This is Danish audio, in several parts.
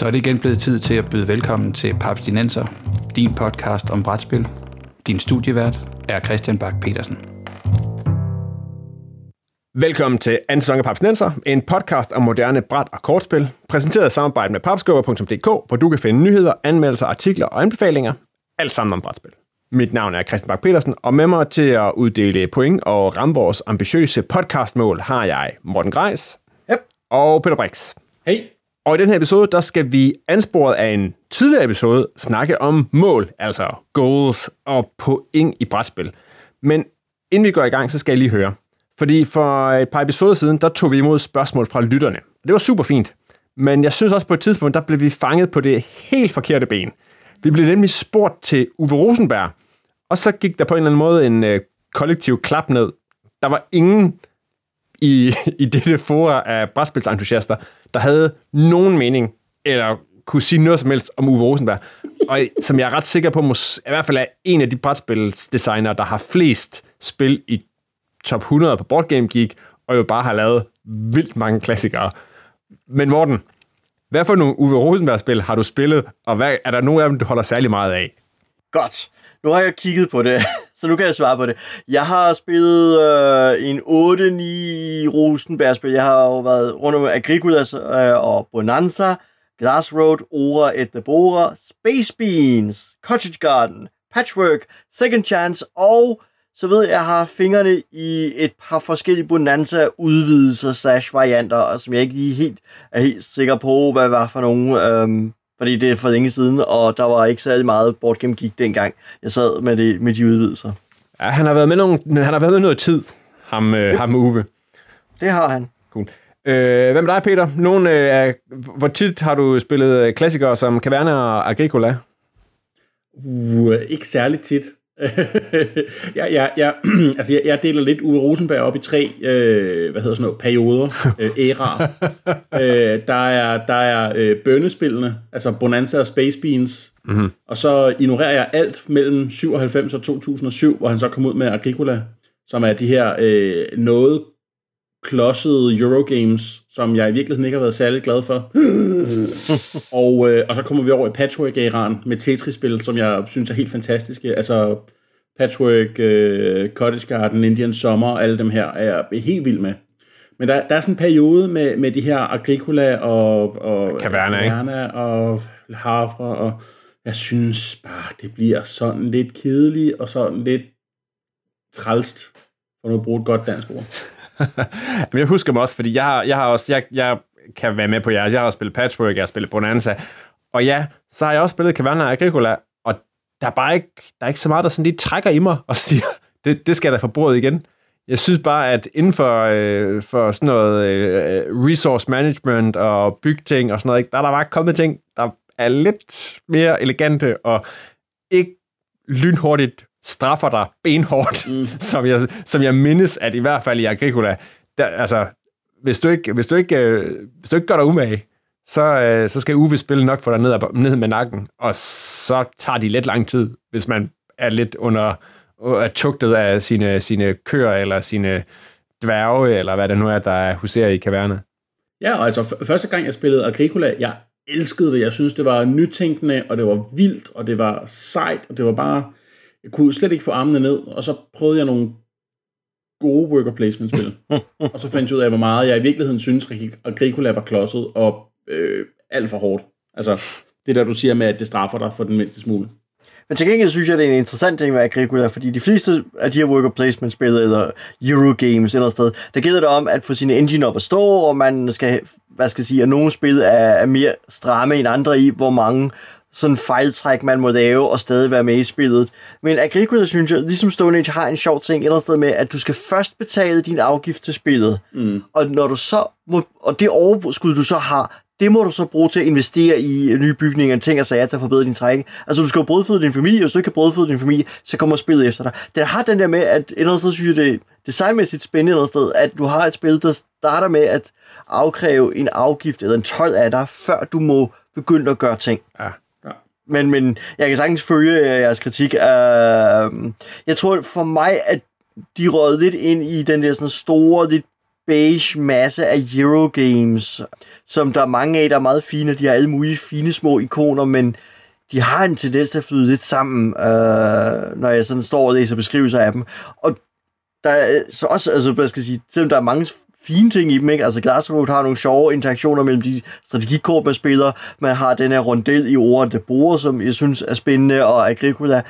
Så er det igen blevet tid til at byde velkommen til Papstinenser, din podcast om brætspil. Din studievært er Christian Bak petersen Velkommen til anden sæson af Papstinenser, en podcast om moderne bræt- og kortspil, præsenteret i samarbejde med papskubber.dk, hvor du kan finde nyheder, anmeldelser, artikler og anbefalinger, alt sammen om brætspil. Mit navn er Christian Bak petersen og med mig til at uddele point og ramme vores ambitiøse podcastmål har jeg Morten Greis yep. og Peter Brix. Hej. Og i den her episode, der skal vi ansporet af en tidligere episode snakke om mål, altså goals og point i brætspil. Men inden vi går i gang, så skal jeg lige høre. Fordi for et par episoder siden, der tog vi imod spørgsmål fra lytterne. Det var super fint. Men jeg synes også på et tidspunkt, der blev vi fanget på det helt forkerte ben. Vi blev nemlig spurgt til Uwe Rosenberg, og så gik der på en eller anden måde en øh, kollektiv klap ned. Der var ingen i, i dette fora af brætspilsentusiaster, der havde nogen mening, eller kunne sige noget som helst om Uwe Rosenberg. Og som jeg er ret sikker på, mås, i hvert fald er en af de brætspilsdesignere, der har flest spil i top 100 på Board Game Geek, og jo bare har lavet vildt mange klassikere. Men Morten, hvad for nogle Uwe Rosenberg-spil har du spillet, og hvad, er der nogle af dem, du holder særlig meget af? Godt. Nu har jeg kigget på det, så nu kan jeg svare på det. Jeg har spillet øh, en 8-9 Rosenberg-spil. Jeg har jo været rundt om Agricolas øh, og Bonanza, Glassroad, Ora et Bora, Space Beans, Cottage Garden, Patchwork, Second Chance og så ved jeg, jeg har fingrene i et par forskellige Bonanza udvidelser slash varianter, som jeg ikke lige helt er helt sikker på, hvad var for nogle, øhm, fordi det er for længe siden, og der var ikke særlig meget Board Game Geek dengang, jeg sad med, det, med de udvidelser. Ja, han har været med, nogle, han har været med noget tid, ham, øh, ham Uwe. Det har han. Cool. Øh, hvem er dig, Peter? Nogle, øh, hvor tit har du spillet klassikere som Caverna og Agricola? Uh, ikke særlig tit. Jeg, jeg, jeg, altså jeg, jeg deler lidt Uwe Rosenberg op i tre øh, hvad hedder sådan noget, perioder, øh, æraer. øh, der er, der er øh, bønnespillene, altså Bonanza og Space Beans, mm-hmm. og så ignorerer jeg alt mellem 97 og 2007, hvor han så kom ud med Agricola, som er de her øh, noget klodsede Eurogames, som jeg i virkeligheden ikke har været særlig glad for. og, øh, og så kommer vi over i patchwork iran med Tetris-spil, som jeg synes er helt fantastiske. Altså Patchwork, øh, Cottage Garden, Indian Summer, alle dem her er jeg helt vild med. Men der, der er sådan en periode med, med de her Agricola og, og Caverna, Caverna og Havre, og jeg synes bare, det bliver sådan lidt kedeligt og sådan lidt trælst, for nu at bruge et godt dansk ord. Men jeg husker mig også, fordi jeg, jeg har også, jeg, jeg kan være med på jeres. Jeg har også spillet Patchwork, jeg har spillet Bonanza. Og ja, så har jeg også spillet Caverna Agricola, og der er bare ikke, der er ikke så meget, der sådan lige trækker i mig og siger, det, det skal der få bordet igen. Jeg synes bare, at inden for, øh, for sådan noget øh, resource management og bygting og sådan noget, ikke, der er der bare kommet ting, der er lidt mere elegante og ikke lynhurtigt straffer dig benhårdt, mm. som, jeg, som jeg mindes, at i hvert fald i Agricola, der, altså, hvis du ikke, hvis du ikke, øh, hvis du ikke gør dig umage, så, øh, så skal Uwe spille nok for dig ned, ned med nakken, og så tager de lidt lang tid, hvis man er lidt under er tugtet af sine, sine køer eller sine dværge, eller hvad det nu er, der huserer i kaverne. Ja, altså første gang jeg spillede Agricola, jeg elskede det. Jeg synes, det var nytænkende, og det var vildt, og det var sejt, og det var bare jeg kunne slet ikke få armene ned, og så prøvede jeg nogle gode worker placement spil. og så fandt jeg ud af, hvor meget jeg i virkeligheden synes, at Agricola var klodset og øh, alt for hårdt. Altså, det der, du siger med, at det straffer dig for den mindste smule. Men til gengæld synes jeg, det er en interessant ting med Agricola, fordi de fleste af de her worker placement spil, eller Eurogames eller sted, der giver det om at få sine engine op at stå, og man skal, hvad skal jeg sige, at nogle spil er, er mere stramme end andre i, hvor mange sådan fejltræk, man må lave og stadig være med i spillet. Men Agricola, synes jeg, ligesom Stone Age, har en sjov ting et eller andet sted med, at du skal først betale din afgift til spillet. Mm. Og når du så må, og det overskud, du så har, det må du så bruge til at investere i nye bygninger, ting og sager, der forbedrer din trækning. Altså, du skal jo brødføde din familie, og hvis du ikke kan brødføde din familie, så kommer spillet efter dig. Den har den der med, at et eller andet sted, synes jeg, det er designmæssigt spændende et sted, at du har et spil, der starter med at afkræve en afgift eller en tolv af dig, før du må begynde at gøre ting. Ja men, men jeg kan sagtens følge øh, jeres kritik. Uh, jeg tror for mig, at de rød lidt ind i den der sådan store, lidt beige masse af Eurogames, som der er mange af, der er meget fine, de har alle mulige fine små ikoner, men de har en tendens til at flyde lidt sammen, øh, når jeg sådan står og læser beskrivelser af dem. Og der er øh, så også, altså, hvad skal jeg sige, selvom der er mange fine ting i dem, ikke? Altså Glassroad har nogle sjove interaktioner mellem de strategikort, man spiller. Man har den her rondel i ordet, der bruger, som jeg synes er spændende, og Agricola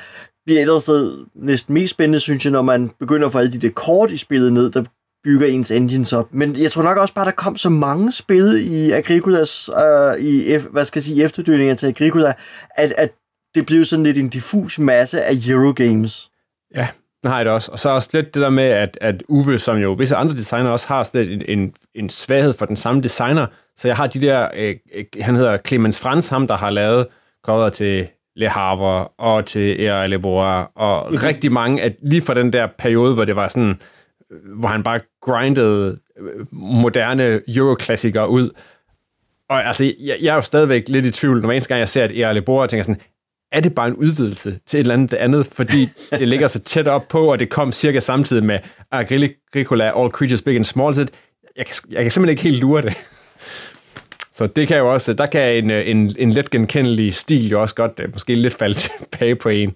bliver et eller andet sted næsten mest spændende, synes jeg, når man begynder at få alle de der kort i spillet ned, der bygger ens engines op. Men jeg tror nok også bare, der kom så mange spil i Agricolas, øh, i, hvad skal jeg sige, efterdøninger til Agricola, at, at det blev sådan lidt en diffus masse af Eurogames. Ja, har jeg det også. Og så også lidt det der med, at, at Uwe, som jo visse andre designer også har sådan en, en, en svaghed for den samme designer. Så jeg har de der, øh, han hedder Clemens Frans, ham der har lavet coveret til Le Havre og til Era Le Bois, og mm-hmm. rigtig mange, at lige fra den der periode, hvor det var sådan, hvor han bare grindede moderne euroklassikere ud. Og altså, jeg, jeg er jo stadigvæk lidt i tvivl, når eneste gang jeg ser et Era Le Bois, tænker sådan, er det bare en udvidelse til et eller andet andet, fordi det ligger så tæt op på, og det kom cirka samtidig med Agricola, All Creatures Big and Small, så jeg kan, jeg kan simpelthen ikke helt lure det. Så det kan jo også, der kan en, en, en let genkendelig stil jo også godt øh, måske lidt falde tilbage på en.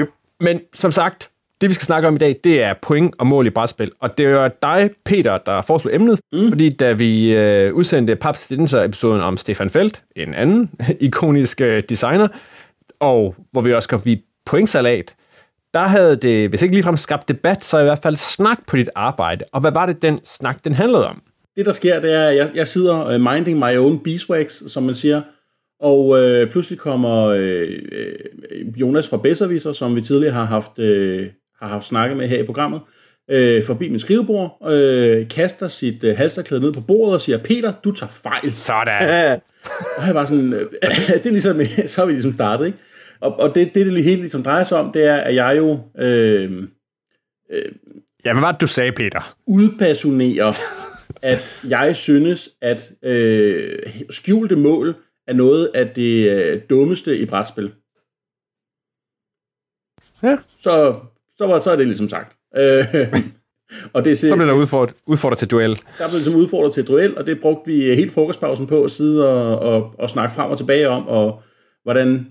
yep. Men som sagt, det vi skal snakke om i dag, det er point og mål i brætspil. Og det er dig, Peter, der foreslog emnet, mm. fordi da vi øh, udsendte Paps episoden om Stefan Felt, en anden ikonisk øh, designer, og hvor vi også kom vi pointsalat, der havde det, hvis ikke ligefrem skabt debat, så i hvert fald snak på dit arbejde. Og hvad var det, den snak, den handlede om? Det, der sker, det er, at jeg, jeg sidder uh, minding my own beeswax, som man siger, og øh, pludselig kommer øh, øh Jonas fra Besserviser, som vi tidligere har haft, øh, har haft snakket med her i programmet, øh, forbi min skrivebord, øh, kaster sit øh, halsterklæde ned på bordet og siger, Peter, du tager fejl. Sådan. og jeg var sådan, øh, det er ligesom, så er vi ligesom startet, ikke? Og, og det, det, det hele ligesom drejer sig om, det er, at jeg jo... Øh, øh, ja, hvad var det, du sagde, Peter? Udpassionerer, at jeg synes, at øh, skjulte mål er noget af det øh, dummeste i brætspil. Ja. Så, så, var, så er det ligesom sagt. Øh, og det, så blev der udfordret, udfordret til duel. Der blev ligesom udfordret til duel, og det brugte vi hele frokostpausen på at sidde og, og, og snakke frem og tilbage om, og hvordan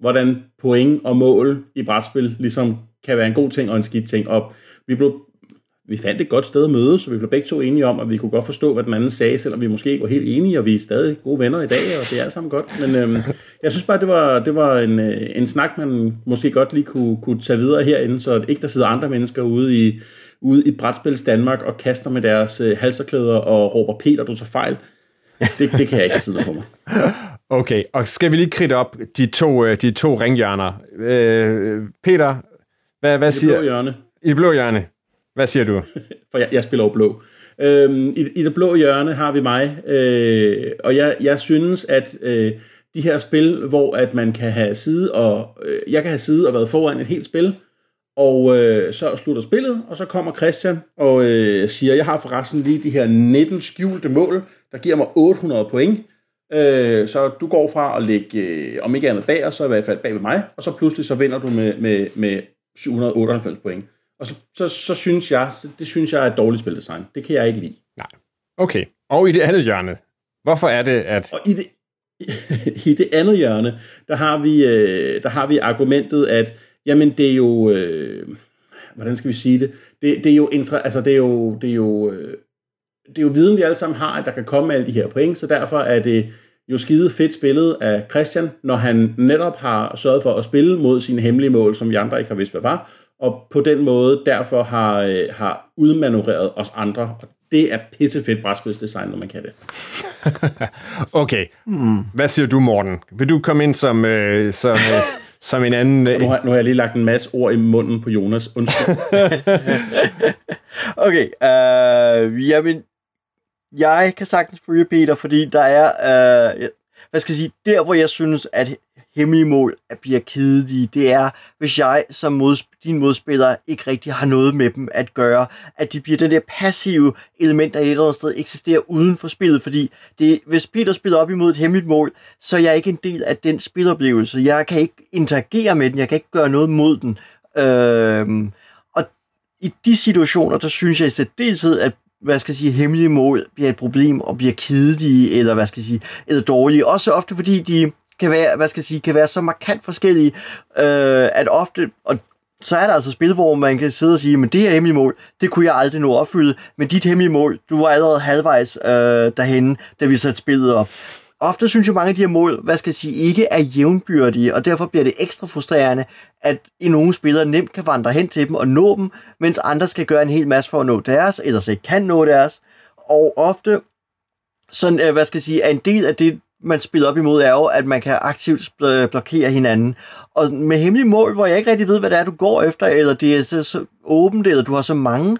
hvordan point og mål i brætspil ligesom kan være en god ting og en skidt ting. Og vi blev vi fandt et godt sted at møde, så vi blev begge to enige om, at vi kunne godt forstå, hvad den anden sagde, selvom vi måske ikke var helt enige, og vi er stadig gode venner i dag, og det er sammen godt. Men øhm, jeg synes bare, det var, det var en, øh, en snak, man måske godt lige kunne, kunne tage videre herinde, så ikke der sidder andre mennesker ude i, ude i brætspils Danmark og kaster med deres øh, halserklæder og råber, Peter, du tager fejl. Det, det kan jeg ikke sidde på mig. Okay, og skal vi lige kridte op de to, øh, de to ringhjørner. Øh, Peter, hvad, hvad siger... I det blå hjørne. I det blå hjørne. Hvad siger du? For jeg, jeg spiller jo blå. Øhm, i, I det blå hjørne har vi mig, øh, og jeg, jeg synes, at øh, de her spil, hvor at man kan have side og øh, jeg kan have side og været foran et helt spil, og øh, så slutter spillet, og så kommer Christian og øh, siger, jeg har forresten lige de her 19 skjulte mål, der giver mig 800 point. Øh, så du går fra at ligge, øh, om ikke andet bag så i hvert fald bag ved mig, og så pludselig så vinder du med, med, med 798 point. Og så, så, så synes jeg, det synes jeg er et dårligt spildesign. Det kan jeg ikke lide. Nej. Okay. Og i det andet hjørne, hvorfor er det, at... Og i det, i det andet hjørne, der har vi, øh, der har vi argumentet, at jamen det er jo, øh, hvordan skal vi sige det, det, det er jo, intra, altså det er jo, det er jo, øh, det er jo viden, vi alle sammen har, at der kan komme alle de her point, så derfor er det jo skide fedt spillet af Christian, når han netop har sørget for at spille mod sine hemmelige mål, som vi andre ikke har vidst, hvad var, og på den måde derfor har, øh, har udmanøvreret os andre. Og det er pissefedt brætspilsdesign, når man kan det. okay. Mm. Hvad siger du, Morten? Vil du komme ind som, øh, som, øh, som en anden... Øh... Nu, har, nu har jeg lige lagt en masse ord i munden på Jonas. Undskyld. okay. Øh, jamen, jeg kan sagtens følge Peter, fordi der er, øh, hvad skal jeg sige, der hvor jeg synes, at hemmelige mål bliver kedelige, det er, hvis jeg som mod, din modspiller ikke rigtig har noget med dem at gøre, at de bliver den der passive element, der et eller andet sted eksisterer uden for spillet, fordi det, hvis Peter spiller op imod et hemmeligt mål, så er jeg ikke en del af den spiloplevelse. Jeg kan ikke interagere med den, jeg kan ikke gøre noget mod den. Øh, og i de situationer, der synes jeg i særdeleshed, at hvad skal jeg sige, hemmelige mål bliver et problem og bliver kedelige, eller hvad skal jeg sige, eller dårlige. Også ofte fordi de kan være, hvad skal jeg sige, kan være så markant forskellige, øh, at ofte, og så er der altså spil, hvor man kan sidde og sige, men det her hemmelige mål, det kunne jeg aldrig nå at opfylde, men dit hemmelige mål, du var allerede halvvejs øh, derhenne, da vi satte spillet op. Ofte synes jeg, mange af de her mål, hvad skal jeg sige, ikke er jævnbyrdige, og derfor bliver det ekstra frustrerende, at i nogle spillere nemt kan vandre hen til dem og nå dem, mens andre skal gøre en hel masse for at nå deres, eller så ikke kan nå deres. Og ofte, sådan, øh, hvad skal jeg sige, er en del af det, man spiller op imod, er jo, at man kan aktivt øh, blokere hinanden. Og med hemmelige mål, hvor jeg ikke rigtig ved, hvad det er, du går efter, eller det er så, så åbent, eller du har så mange,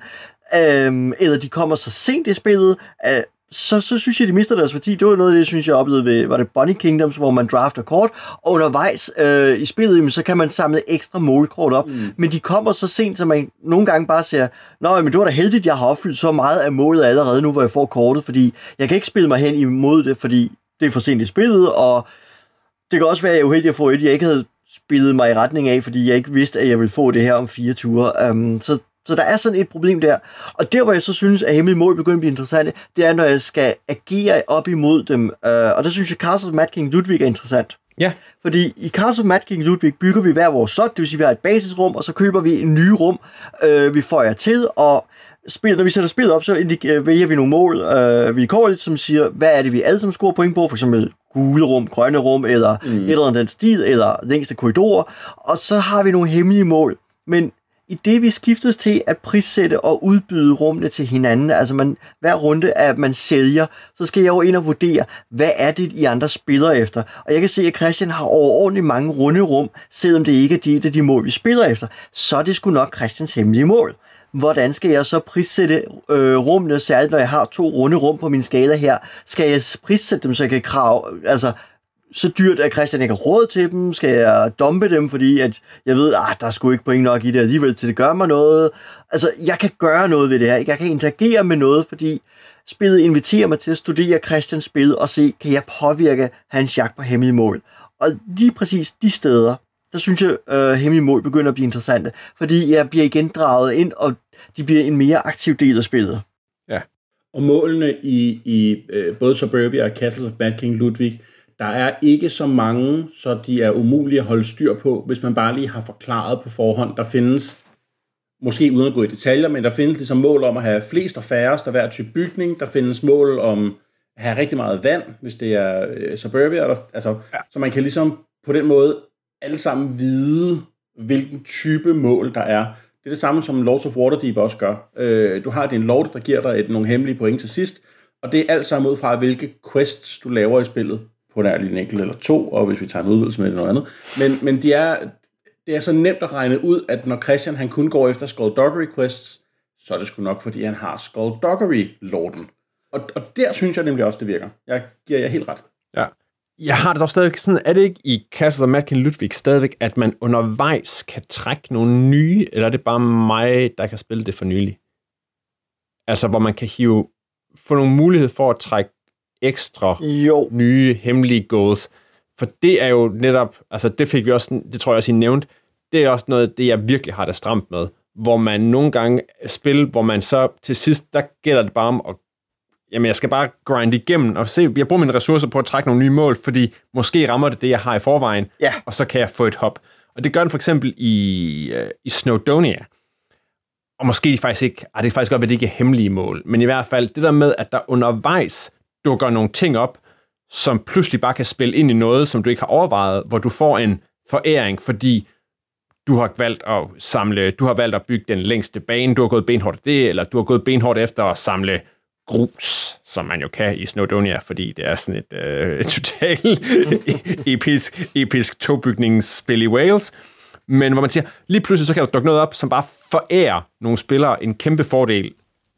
øhm, eller de kommer så sent i spillet, øh, så, så synes jeg, de mister deres værdi. Det var noget af det, synes jeg oplevede ved, var det Bunny Kingdoms, hvor man drafter kort, og undervejs øh, i spillet, så kan man samle ekstra målkort op, mm. men de kommer så sent, så man nogle gange bare siger, Nå, men det var da heldigt, jeg har opfyldt så meget af målet allerede nu, hvor jeg får kortet, fordi jeg kan ikke spille mig hen imod det, fordi det er for sent i spillet, og det kan også være, at jeg er uheldig at få et, jeg ikke havde spillet mig i retning af, fordi jeg ikke vidste, at jeg ville få det her om fire ture. Um, så, så der er sådan et problem der. Og der, hvor jeg så synes, at hemmelige mål begynder at blive interessante, det er, når jeg skal agere op imod dem. Uh, og der synes jeg, Castle of Mad King Ludwig er interessant. Ja. Fordi i Castle of Mad King Ludwig bygger vi hver vores slot, det vil sige, at vi har et basisrum, og så køber vi en ny rum, uh, vi får jer til, og spil, når vi sætter spillet op, så indik- vælger vi nogle mål øh, vilkårligt, som siger, hvad er det, vi alle sammen scorer point på, for eksempel gule rum, grønne rum, eller mm. et eller andet den stil, eller længste korridorer, og så har vi nogle hemmelige mål. Men i det vi skiftes til at prissætte og udbyde rummene til hinanden, altså man, hver runde, at man sælger, så skal jeg jo ind og vurdere, hvad er det, I andre spiller efter. Og jeg kan se, at Christian har overordentligt mange runde rum, selvom det ikke er de, de mål, vi spiller efter. Så er det sgu nok Christians hemmelige mål hvordan skal jeg så prissætte øh, rummene, særligt når jeg har to runde rum på min skala her, skal jeg prissætte dem, så jeg kan krav, altså så dyrt, at Christian ikke har råd til dem? Skal jeg dumpe dem, fordi at jeg ved, at ah, der er sgu ikke point nok i det alligevel, til det gør mig noget? Altså, jeg kan gøre noget ved det her. Jeg kan interagere med noget, fordi spillet inviterer mig til at studere Christians spil og se, kan jeg påvirke hans jagt på hemmelige mål? Og lige præcis de steder, der synes jeg, øh, hemmelige mål begynder at blive interessante, fordi jeg bliver igen draget ind, og de bliver en mere aktiv del af spillet. Ja. Og målene i, i uh, både Suburbia og Castles of Mad King Ludwig, der er ikke så mange, så de er umulige at holde styr på, hvis man bare lige har forklaret på forhånd. Der findes, måske uden at gå i detaljer, men der findes ligesom mål om at have flest og færrest af hver type bygning. Der findes mål om at have rigtig meget vand, hvis det er uh, Suburbia. Der, altså, ja. Så man kan ligesom på den måde alle sammen vide, hvilken type mål der er. Det er det samme, som Lords of Waterdeep også gør. Øh, du har din lord, der giver dig et, nogle hemmelige point til sidst, og det er alt sammen ud fra, hvilke quests du laver i spillet. På nær lige en enkelt eller to, og hvis vi tager en udvidelse med det noget andet. Men, men de er, det er så nemt at regne ud, at når Christian han kun går efter Skullduggery quests, så er det sgu nok, fordi han har Skullduggery-lorden. Og, og der synes jeg nemlig også, det virker. Jeg giver jer helt ret. Ja. Jeg har det dog stadigvæk sådan, er det ikke i Castle og Madkin Ludwig stadigvæk, at man undervejs kan trække nogle nye, eller er det bare mig, der kan spille det for nylig? Altså, hvor man kan hive, få nogle mulighed for at trække ekstra jo. nye hemmelige goals. For det er jo netop, altså det fik vi også, det tror jeg også, I nævnt, det er også noget, det jeg virkelig har det stramt med, hvor man nogle gange spil, hvor man så til sidst, der gælder det bare om at jamen jeg skal bare grind igennem og se, jeg bruger mine ressourcer på at trække nogle nye mål, fordi måske rammer det det, jeg har i forvejen, ja. og så kan jeg få et hop. Og det gør den for eksempel i, uh, i Snowdonia. Og måske faktisk ikke, ah, det er faktisk godt, at det ikke er hemmelige mål, men i hvert fald det der med, at der undervejs dukker nogle ting op, som pludselig bare kan spille ind i noget, som du ikke har overvejet, hvor du får en foræring, fordi du har valgt at samle, du har valgt at bygge den længste bane, du har gået benhårdt det, eller du har gået benhårdt efter at samle grus, som man jo kan i Snowdonia, fordi det er sådan et øh, totalt episk, episk togbygningsspil i Wales. Men hvor man siger, lige pludselig så kan der dukke noget op, som bare forærer nogle spillere en kæmpe fordel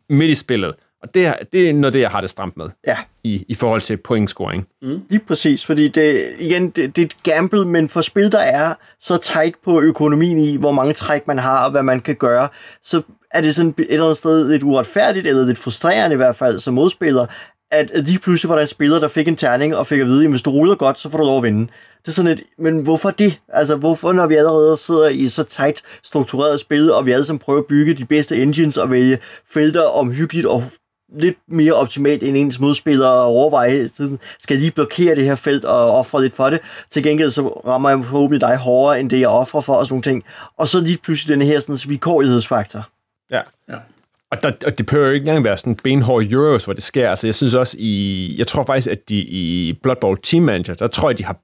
midt i spillet. Og det er, det er noget det, jeg har det stramt med ja. i, i forhold til pointscoring. Mm. Lige præcis, fordi det, igen, det, det er et gamble, men for spil, der er så tight på økonomien i, hvor mange træk man har, og hvad man kan gøre, så er det sådan et eller andet sted lidt uretfærdigt, eller lidt frustrerende i hvert fald som modspiller, at lige pludselig var der en spiller, der fik en terning og fik at vide, at hvis du ruller godt, så får du lov at vinde. Det er sådan et, men hvorfor det? Altså, hvorfor, når vi allerede sidder i så tight struktureret spil, og vi alle sammen prøver at bygge de bedste engines og vælge felter omhyggeligt og lidt mere optimalt end ens modspillere og overveje, skal jeg lige blokere det her felt og ofre lidt for det. Til gengæld så rammer jeg forhåbentlig dig hårdere, end det jeg offrer for og sådan nogle ting. Og så lige pludselig den her sådan, vilkårlighedsfaktor. Ja. Ja. Og, der, og det behøver jo ikke engang være sådan benhård euros, hvor det sker. Altså, jeg synes også i... Jeg tror faktisk, at de i Blood Bowl Team Manager, der tror jeg, de har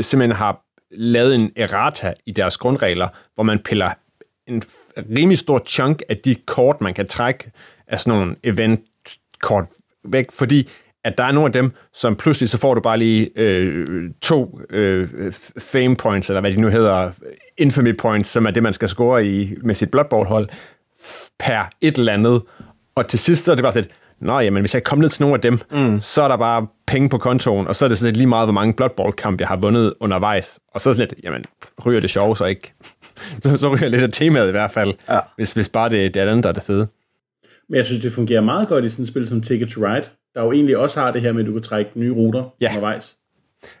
simpelthen har lavet en errata i deres grundregler, hvor man piller en rimelig stor chunk af de kort, man kan trække af sådan nogle event-kort væk, fordi at der er nogle af dem, som pludselig så får du bare lige øh, to øh, fame points, eller hvad de nu hedder, infamy points, som er det, man skal score i med sit Blood Bowl-hold, per et eller andet. Og til sidst så er det bare sådan, Nå, jamen, hvis jeg kommer ned til nogle af dem, mm. så er der bare penge på kontoen, og så er det sådan lidt lige meget, hvor mange Blood Bowl-kamp, jeg har vundet undervejs. Og så er det sådan lidt, jamen, ryger det sjov så ikke? så, så ryger lidt af temaet i hvert fald, Ja. hvis, hvis bare det, det er andet, der er det fede. Men jeg synes, det fungerer meget godt i sådan et spil som Ticket to Ride, der jo egentlig også har det her med, at du kan trække nye ruter Ja. undervejs.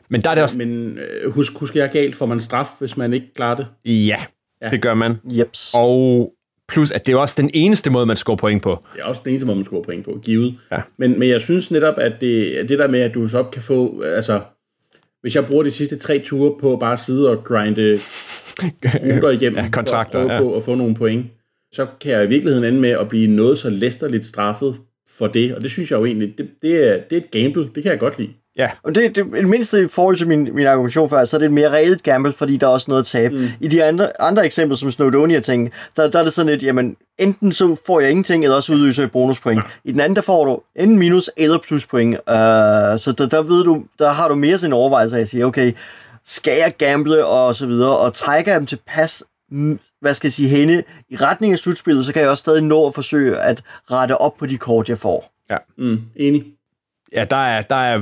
Men der er det også... Men øh, husk, husk jeg galt, får man straf, hvis man ikke klarer det. Ja, ja. det gør man. Jeps. Og plus, at det er også den eneste måde, man scorer point på. Det er også den eneste måde, man scorer point på, givet. Ja. Men, men jeg synes netop, at det, at det der med, at du så op kan få, altså, hvis jeg bruger de sidste tre ture på bare at sidde og grinde ruter igennem, Ja, kontrakter, for at prøve ja. på at få nogle point, så kan jeg i virkeligheden ende med at blive noget så læsterligt straffet for det, og det synes jeg jo egentlig, det, det, er, det er et gamble, det kan jeg godt lide. Ja, Og det, det, det mindste i forhold til min, min argumentation før, så er det et mere reelt gamble, fordi der er også noget at tabe. Mm. I de andre, andre eksempler, som Snowdonia ting, der, der er det sådan lidt, jamen, enten så får jeg ingenting, eller også udløser jeg bonuspoint. I den anden, der får du enten minus eller pluspoint. Uh, så der, der, ved du, der har du mere sådan en overvejelse af at sige, okay, skal jeg gamble og så videre, og trækker jeg dem tilpas, hvad skal jeg sige, henne i retning af slutspillet, så kan jeg også stadig nå at forsøge at rette op på de kort, jeg får. Mm, enig. ja der, er, der er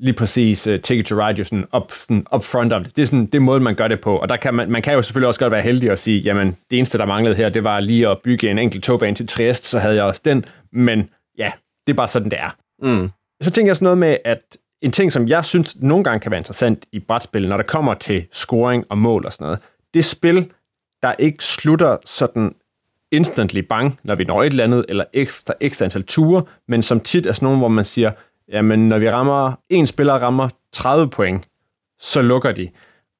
lige præcis uh, Ticket to Ride jo sådan up, sådan up front of det. Det er sådan det er måden, man gør det på. Og der kan man, man kan jo selvfølgelig også godt være heldig og sige, jamen det eneste, der manglede her, det var lige at bygge en enkelt togbane til Trieste, så havde jeg også den. Men ja, det er bare sådan, det er. Mm. Så tænker jeg sådan noget med, at en ting, som jeg synes nogle gange kan være interessant i brætspil, når der kommer til scoring og mål og sådan noget, det spil, der ikke slutter sådan instantly bang, når vi når et eller andet, eller efter ekstra antal ture, men som tit er sådan nogle, hvor man siger, jamen når vi rammer, en spiller rammer 30 point, så lukker de.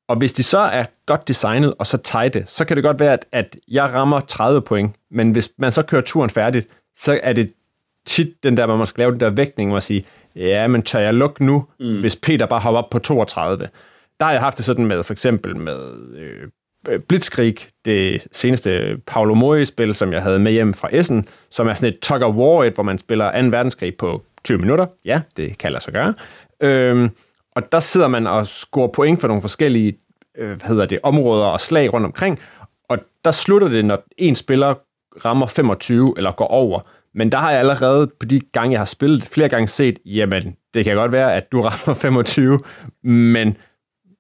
Og hvis de så er godt designet og så tighte, så kan det godt være, at, at jeg rammer 30 point, men hvis man så kører turen færdigt, så er det tit den der, hvor man skal lave den der vægtning, hvor man siger, ja, men tør jeg lukke nu, mm. hvis Peter bare hopper op på 32? Der har jeg haft det sådan med, for eksempel med øh, Øh, Blitzkrieg, det seneste Paolo Mori-spil, som jeg havde med hjem fra Essen, som er sådan et tug of war, et, hvor man spiller 2. verdenskrig på 20 minutter. Ja, det kan lade sig gøre. Øhm, og der sidder man og scorer point for nogle forskellige øh, hvad hedder det, områder og slag rundt omkring, og der slutter det, når en spiller rammer 25 eller går over. Men der har jeg allerede på de gange, jeg har spillet, flere gange set, jamen, det kan godt være, at du rammer 25, men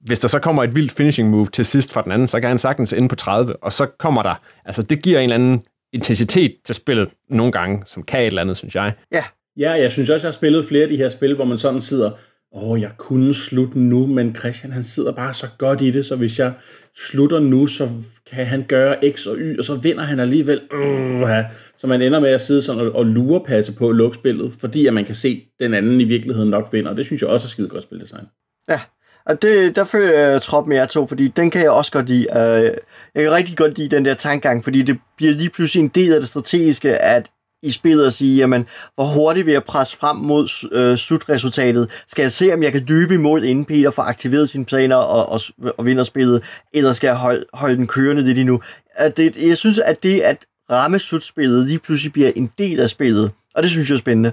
hvis der så kommer et vildt finishing move til sidst fra den anden, så kan han sagtens ende på 30, og så kommer der, altså det giver en eller anden intensitet til spillet nogle gange, som kan et eller andet, synes jeg. Ja, Ja, jeg synes også, jeg har spillet flere af de her spil, hvor man sådan sidder, åh, oh, jeg kunne slutte nu, men Christian, han sidder bare så godt i det, så hvis jeg slutter nu, så kan han gøre X og Y, og så vinder han alligevel. Uh, ja. Så man ender med at sidde sådan og, og lurepasse på at lukke spillet, fordi at man kan se, at den anden i virkeligheden nok vinder. Det synes jeg også er skide godt spildesign. Ja, og det, der føler jeg trop med jer to, fordi den kan jeg også godt lide. Øh, jeg kan rigtig godt lide den der tankegang, fordi det bliver lige pludselig en del af det strategiske, at i spillet at sige, jamen, hvor hurtigt vil jeg presse frem mod øh, slutresultatet? Skal jeg se, om jeg kan dybe imod, inden Peter får aktiveret sine planer og, og, og vinder spillet, eller skal jeg holde, holde den kørende lidt endnu? At det, jeg synes, at det at ramme slutspillet lige pludselig bliver en del af spillet, og det synes jeg er spændende.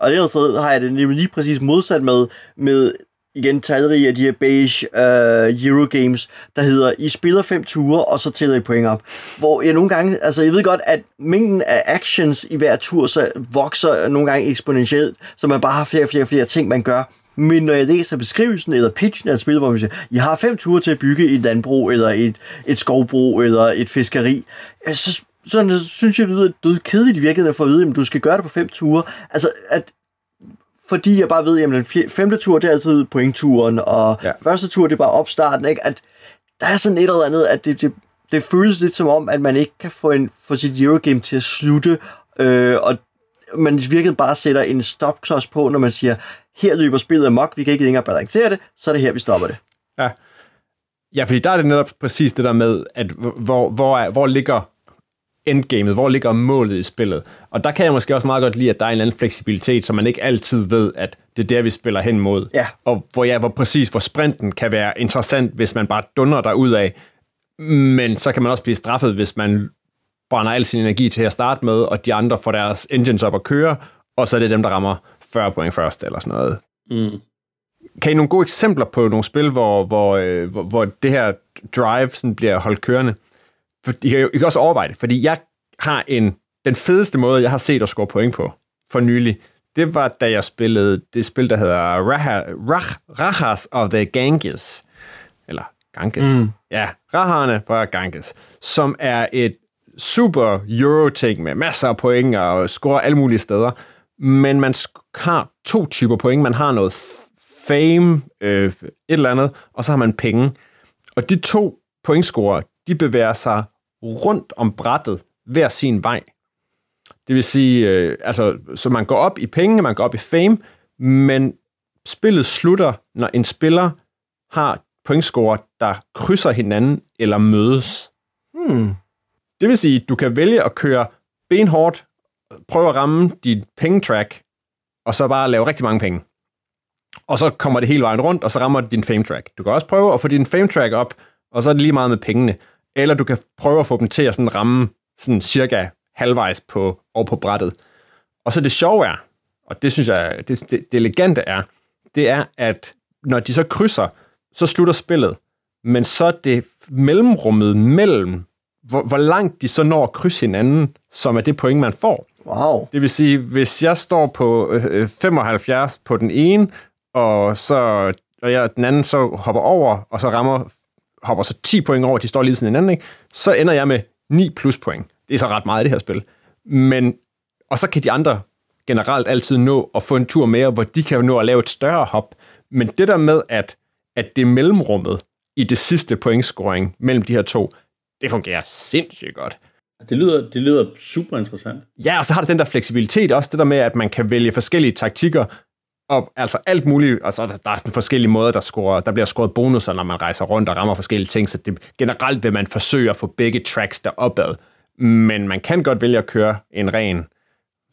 Og det andet sted har jeg det nemlig lige præcis modsat med, med igen talrige af de her beige uh, Eurogames, der hedder, I spiller fem ture, og så tæller I point op. Hvor jeg nogle gange, altså jeg ved godt, at mængden af actions i hver tur, så vokser nogle gange eksponentielt, så man bare har flere og flere flere ting, man gør. Men når jeg læser beskrivelsen eller pitchen af spillet, hvor man siger, I har fem ture til at bygge et landbrug, eller et, et skovbrug, eller et fiskeri, øh, så sådan, så synes jeg, det lyder død kedeligt i virkeligheden for at vide, at du skal gøre det på fem ture. Altså, at fordi jeg bare ved, at den femte tur, det er altid pointturen, og Ja. ja. første tur, det er bare opstarten, ikke? At der er sådan et eller andet, at det, det, det føles lidt som om, at man ikke kan få, en, få sit Eurogame til at slutte, øh, og man virkelig bare sætter en stopklods på, når man siger, her løber spillet amok, vi kan ikke længere balancere det, så er det her, vi stopper det. Ja. Ja, fordi der er det netop præcis det der med, at hvor, hvor, er, hvor ligger endgamet, hvor ligger målet i spillet. Og der kan jeg måske også meget godt lide, at der er en eller anden fleksibilitet, så man ikke altid ved, at det er der, vi spiller hen mod. Ja. Og hvor, ja, hvor præcis, hvor sprinten kan være interessant, hvis man bare dunder der ud af. Men så kan man også blive straffet, hvis man brænder al sin energi til at starte med, og de andre får deres engines op at køre, og så er det dem, der rammer 40 point først, eller sådan noget. Mm. Kan I nogle gode eksempler på nogle spil, hvor, hvor, øh, hvor, hvor det her drive sådan bliver holdt kørende? For I kan, I kan også overveje det, fordi jeg har en, den fedeste måde, jeg har set at score point på for nylig, det var, da jeg spillede det spil, der hedder Raha, Rah, Rahas of the Ganges. Eller Ganges. Mm. Ja, Rahane fra Ganges. Som er et super Euro-ting med masser af point og score alle mulige steder. Men man har to typer point. Man har noget fame, øh, et eller andet, og så har man penge. Og de to pointscorer, de bevæger sig rundt om brættet hver sin vej. Det vil sige, øh, altså, så man går op i penge, man går op i fame, men spillet slutter, når en spiller har pointscorer, der krydser hinanden eller mødes. Hmm. Det vil sige, du kan vælge at køre benhårdt, prøve at ramme dit pengetrack, og så bare lave rigtig mange penge. Og så kommer det hele vejen rundt, og så rammer det din fame track. Du kan også prøve at få din fame track op, og så er det lige meget med pengene. Eller du kan prøve at få dem til at sådan ramme sådan cirka halvvejs på, over på brættet. Og så det sjove er, og det synes jeg, det, det, det elegante er, det er, at når de så krydser, så slutter spillet. Men så det mellemrummet mellem, hvor, hvor langt de så når at krydse hinanden, som er det point, man får. Wow. Det vil sige, hvis jeg står på øh, 75 på den ene, og så og jeg, den anden så hopper over, og så rammer hopper så 10 point over, de står lige sådan hinanden, ikke? så ender jeg med 9 plus point. Det er så ret meget i det her spil. Men, og så kan de andre generelt altid nå at få en tur mere, hvor de kan nå at lave et større hop. Men det der med, at, at det er mellemrummet i det sidste pointscoring mellem de her to, det fungerer sindssygt godt. Det lyder, det lyder super interessant. Ja, og så har det den der fleksibilitet også, det der med, at man kan vælge forskellige taktikker, og altså alt muligt, altså der er sådan forskellige måder, der, scorer, der bliver scoret bonusser, når man rejser rundt og rammer forskellige ting, så det, generelt vil man forsøge at få begge tracks deropad. Men man kan godt vælge at køre en ren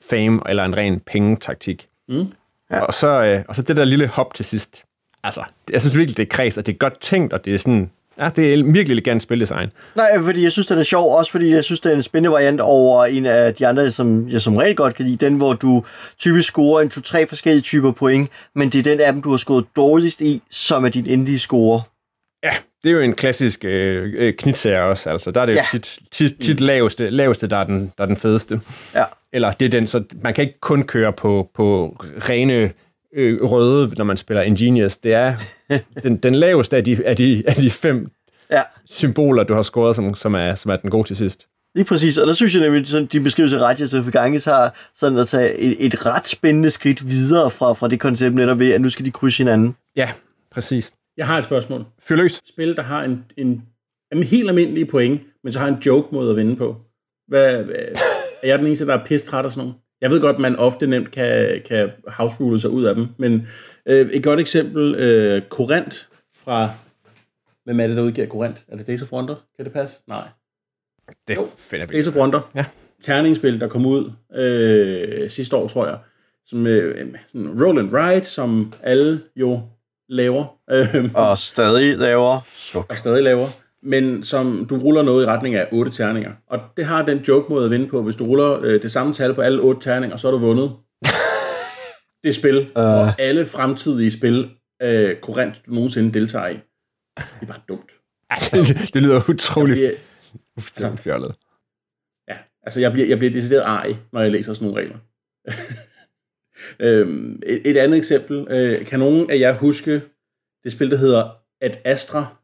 fame eller en ren pengetaktik. Mm. Ja. Og, så, øh, og så det der lille hop til sidst. Altså, jeg synes virkelig, det er kreds, og det er godt tænkt, og det er sådan, ja, det er virkelig elegant spildesign. Nej, fordi jeg synes, den er sjov, også fordi jeg synes, det er en spændende variant over en af de andre, som jeg som regel godt kan lide. Den, hvor du typisk scorer en to-tre forskellige typer point, men det er den af dem, du har scoret dårligst i, som er din endelige score. Ja, det er jo en klassisk øh, øh, knitserie også. Altså, der er det jo Ja. tit, tit, tit laveste, laveste der, er den, der er den fedeste. Ja. Eller det er den, så man kan ikke kun køre på, på rene øh, røde, når man spiller Ingenious. Det er den, den laveste af de, af, de, af de fem Ja, symboler, du har scoret, som, som, er, som er den gode til sidst. lige præcis. Og der synes jeg nemlig, sådan, de beskrivelser, Rajas og Ganges har sådan at tage et, et ret spændende skridt videre fra, fra det koncept netop ved, at nu skal de krydse hinanden. Ja, præcis. Jeg har et spørgsmål. Fyr løs. Spil, der har en, en, en helt almindelig point, men så har en joke-måde at vinde på. Hvad, hvad, er jeg den eneste, der er pisse træt og sådan noget? Jeg ved godt, at man ofte nemt kan, kan house sig ud af dem, men øh, et godt eksempel, øh, Korant fra... Hvem er det, der udgiver Korant? Er det Days of Wonder? Kan det passe? Nej. Det finder vi. Days of Wonder. Ja. Terningsspil, der kom ud øh, sidste år, tror jeg. Som øh, sådan roll and ride, som alle jo laver. Øh, Og stadig laver suk. og stadig laver, men som du ruller noget i retning af otte terninger. Og det har den joke-måde at vinde på. Hvis du ruller øh, det samme tal på alle otte terninger, så har du vundet det spil, uh. og alle fremtidige spil, øh, kurrent du nogensinde deltager i. Det er bare dumt. det, det lyder utroligt Jeg, fuldstændig fjollet. ja, altså jeg bliver, jeg bliver decideret arg, når jeg læser sådan nogle regler. øhm, et, et andet eksempel. Øh, kan nogen af jer huske det spil, der hedder Ad Astra,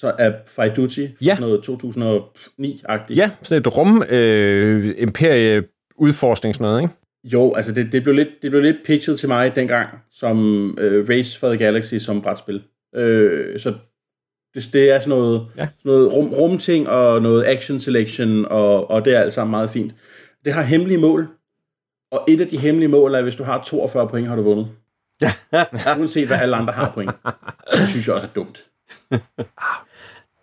så af Faiduti, Ja. noget 2009-agtigt? Ja, sådan et rum øh, imperie udforskning sådan noget, ikke? Jo, altså det, det, blev lidt, det blev lidt pitchet til mig dengang, som øh, Race for the Galaxy som brætspil. Øh, så det, det er sådan noget, Ja. sådan noget rum, rumting og noget action selection, og, og det er alt sammen meget fint. Det har hemmelige mål, Og et af de hemmelige mål er, at hvis du har 42 point, har du vundet. Uanset hvad alle andre har point. Det synes jeg også er dumt.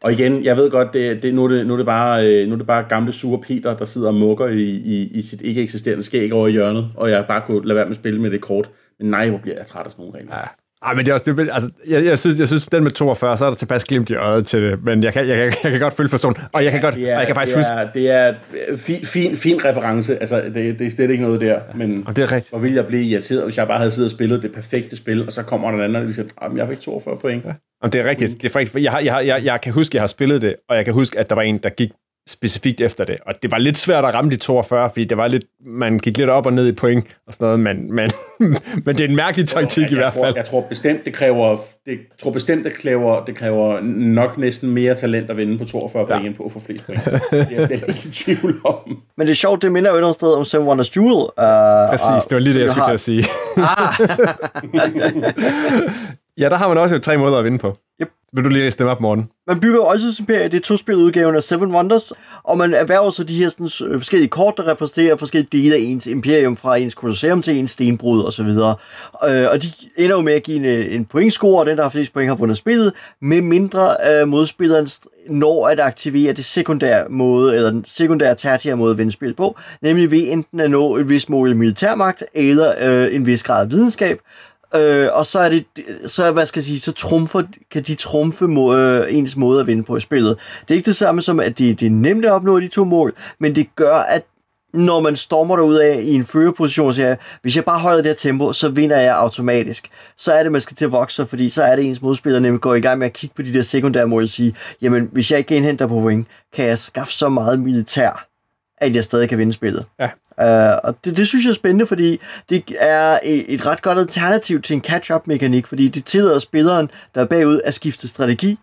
Og igen, jeg ved godt, det, det, nu, er det, nu, er det bare, øh, nu er det bare gamle sure Peter, der sidder og mukker i, i, i sit ikke eksisterende skæg over i hjørnet, og jeg bare kunne lade være med at spille med det kort. Men nej, hvor bliver jeg træt af sådan nogle regler. Ja. Ej, men det er også, det, altså, jeg, jeg, synes, jeg synes, den med 42, så er der tilpas glimt i øjet til det, men jeg kan, jeg, jeg, jeg kan godt følge forståen, og jeg kan, godt, er, og jeg kan faktisk det huske, er, det er fin, fin, fin reference, altså det, det er slet ikke noget der, men og det er rigtigt. hvor ville jeg blive irriteret, hvis jeg bare havde siddet og spillet det perfekte spil, og så kommer der en anden, og siger, at jeg fik 42 point. Ja. Og det er rigtigt. Det er rigtigt. Jeg, har, jeg, jeg, jeg kan huske, at jeg har spillet det, og jeg kan huske, at der var en, der gik specifikt efter det. Og det var lidt svært at ramme de 42, fordi det var lidt, man gik lidt op og ned i point og sådan noget, men, men, men det er en mærkelig taktik jeg, i hvert tror, fald. Jeg tror bestemt, det kræver, det, jeg tror bestemt, det kræver, det kræver nok næsten mere talent at vinde på 42 point, end på få flest point. Det er jeg slet ikke i tvivl om. Men det er sjovt, det minder jo et eller andet sted om Seven Wonders Jewel. Uh, Præcis, det var lige det, jeg skulle til at sige. ja, der har man også jo tre måder at vinde på. Yep. Vil du lige stemme op, Morten? Man bygger også Imperiet, det er to-spiludgaven af Seven Wonders, og man erhverver så de her sådan, øh, forskellige kort, der repræsenterer forskellige dele af ens imperium, fra ens kolosseum til ens stenbrud osv. Øh, og de ender jo med at give en, en pointscore, og den, der har flest point, har vundet spillet, med mindre øh, modspilleren når at aktivere det sekundære måde, eller den sekundære tertiære måde at vinde spillet på, nemlig ved enten at nå et vis mål i militærmagt, eller øh, en vis grad af videnskab, Øh, og så er det, så hvad skal jeg sige, så trumfer, kan de trumfe må, øh, ens måde at vinde på i spillet. Det er ikke det samme som, at det, det er nemt at opnå de to mål, men det gør, at når man stormer derud af i en førerposition så siger, hvis jeg bare holder det her tempo, så vinder jeg automatisk. Så er det, man skal til at vokse, fordi så er det ens modspiller nemlig går i gang med at kigge på de der sekundære mål og sige, jamen hvis jeg ikke indhenter på point, kan jeg skaffe så meget militær, at jeg stadig kan vinde spillet. Ja. Uh, og det, det synes jeg er spændende, fordi det er et, et ret godt alternativ til en catch-up-mekanik, fordi det tillader spilleren, der er bagud, at skifte strategi,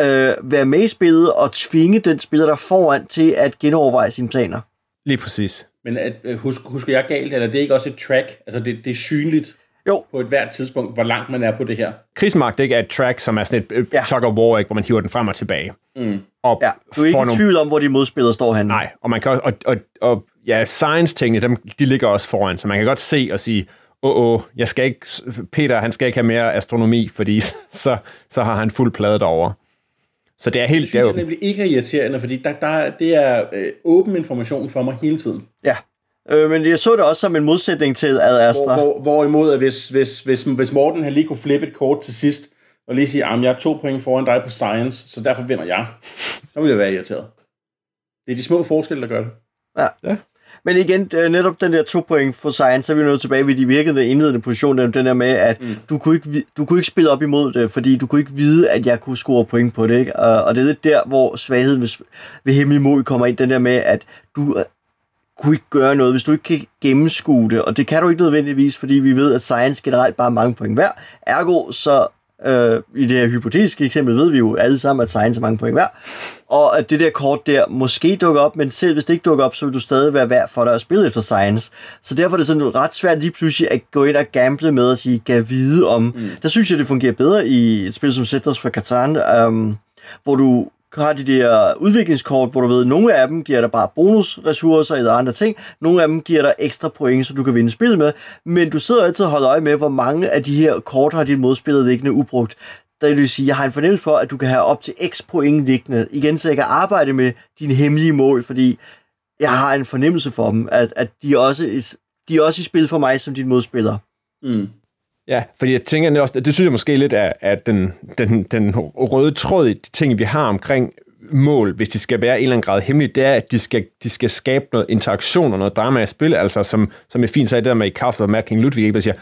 uh, være med i spillet og tvinge den spiller, der er foran, til at genoverveje sine planer. Lige præcis. Men at, øh, husk, husker jeg galt, eller det er ikke også et track? Altså det, det er synligt Jo, på et hvert tidspunkt, hvor langt man er på det her. Krigsmagt ikke er et track, som er sådan et ja. Tug of war, ikke, hvor man hiver den frem og tilbage. Mm. Og ja. Du er ikke får i nogle tvivl om, hvor de modspillere står henne. Nej, og man kan også, og, og, og ja, science-tingene, dem, de ligger også foran, så man kan godt se og sige, åh, åh, jeg skal ikke, Peter, han skal ikke have mere astronomi, fordi så, så har han fuld plade derovre. Så det er helt, det synes er jeg jo, nemlig ikke er irriterende, fordi der, der, det er øh, åben information for mig hele tiden. Ja. Øh, men jeg så det også som en modsætning til Ad Astra. Hvor, hvor, hvorimod, at hvis, hvis, hvis, hvis Morten han lige kunne flippe et kort til sidst, og lige sige, at jeg er to point foran dig på science, så derfor vinder jeg, så vil jeg være irriteret. Det er de små forskelle, der gør det. Ja. ja. Men igen, netop den der to point for science, så er vi nået tilbage ved de virkede indledende position, den den der med, at mm. du, kunne ikke, du kunne ikke spille op imod det, fordi du kunne ikke vide, at jeg kunne score point på det. Ikke? Og, og det er der, hvor svagheden ved, ved hemmelig mål kommer ind, den der med, at du kunne ikke gøre noget, hvis du ikke kan gennemskue det, og det kan du ikke nødvendigvis, fordi vi ved, at science generelt bare er mange point hver. Ergo, så øh, i det her hypotetiske eksempel ved vi jo alle sammen, at science er mange point hver, og at det der kort der måske dukker op, men selv hvis det ikke dukker op, så vil du stadig være værd for dig at spille efter science. Så derfor er det sådan ret svært lige pludselig at gå ind og gamble med og sige, gav vide om. Mm. Der synes jeg, det fungerer bedre i et spil som Settlers for Catan, um, hvor du har de der udviklingskort, hvor du ved, at nogle af dem giver dig bare bonusressourcer eller andre ting, nogle af dem giver dig ekstra point, så du kan vinde spillet med, men du sidder altid og holder øje med, hvor mange af de her kort har dit modspiller liggende ubrugt. Det vil sige, jeg har en fornemmelse for, at du kan have op til x point liggende, igen, så jeg kan arbejde med dine hemmelige mål, fordi jeg har en fornemmelse for dem, at, at de, er også, de er også i spil for mig som din modspiller. Mm ja, fordi jeg tænker også, det synes jeg måske lidt er, at den, den, den røde tråd i de ting, vi har omkring mål, hvis de skal være en eller anden grad hemmelige, det er, at de skal, de skal skabe noget interaktion og noget drama i spil, altså som, som jeg fint sagde der med i Castle of King Ludwig, ikke, hvor jeg siger,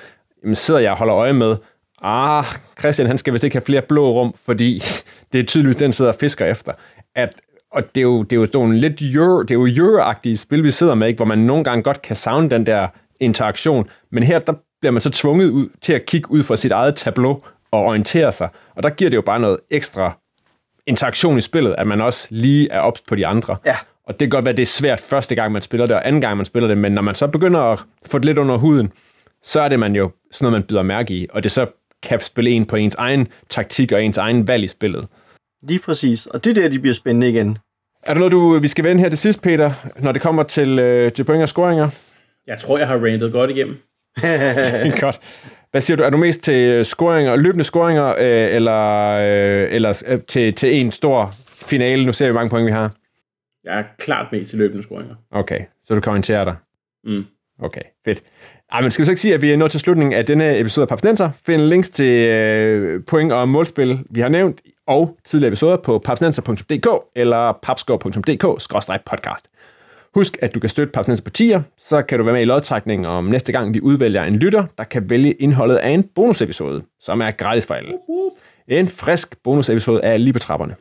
jamen sidder jeg og holder øje med, ah, Christian, han skal vist ikke have flere blå rum, fordi det er tydeligvis den, sidder og fisker efter. At, og det er jo, det er jo sådan lidt euro, det er jo euro spil, vi sidder med, ikke, hvor man nogle gange godt kan savne den der interaktion, men her, der bliver man så tvunget ud til at kigge ud fra sit eget tableau og orientere sig, og der giver det jo bare noget ekstra interaktion i spillet, at man også lige er ops på de andre. Ja. Og det kan godt være, at det er svært første gang, man spiller det, og anden gang, man spiller det, men når man så begynder at få det lidt under huden, så er det man jo sådan noget, man byder mærke i, og det så kan spille en på ens egen taktik og ens egen valg i spillet. Lige præcis, og det er der, de bliver spændende igen. Er der noget, du, vi skal vende her til sidst, Peter, når det kommer til, øh, til point og scoringer? Jeg tror, jeg har rantet godt igennem. Godt. Hvad siger du? Er du mest til scoringer, løbende scoringer, øh, eller, øh, eller øh, til, til en stor finale? Nu ser vi, hvor mange point vi har. Jeg er klart mest til løbende scoringer. Okay, så du kan orientere dig. Mm. Okay, fedt. Ej, men skal vi så ikke sige, at vi er nået til slutningen af denne episode af Papsnenser? Find links til øh, point og målspil, vi har nævnt, og tidligere episoder på papsnenser.dk eller papskov.dk-podcast. Husk, at du kan støtte Papsnenser på tier, så kan du være med i lodtrækningen om næste gang, vi udvælger en lytter, der kan vælge indholdet af en bonusepisode, som er gratis for alle. En frisk bonusepisode er lige på trapperne.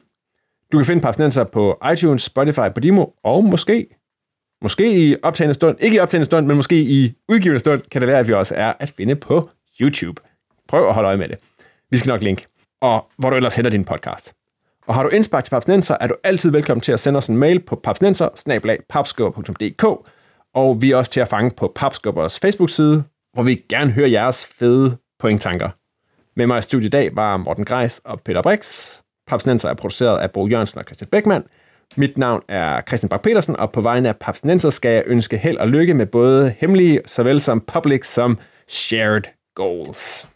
Du kan finde Papsnenser på iTunes, Spotify, Podimo og måske Måske i optagende stund, ikke i optagende stund, men måske i udgivende stund, kan det være, at vi også er at finde på YouTube. Prøv at holde øje med det. Vi skal nok link. Og hvor du ellers henter din podcast. Og har du indspark til Papsnenser, er du altid velkommen til at sende os en mail på papsnenser og vi er også til at fange på Papskubbers Facebook-side, hvor vi gerne hører jeres fede pointtanker. Med mig i studiet i dag var Morten Greis og Peter Brix. Papsnenser er produceret af Bo Jørgensen og Christian Beckmann. Mit navn er Christian Bak petersen og på vegne af Papsnenser skal jeg ønske held og lykke med både hemmelige, såvel som public som shared goals.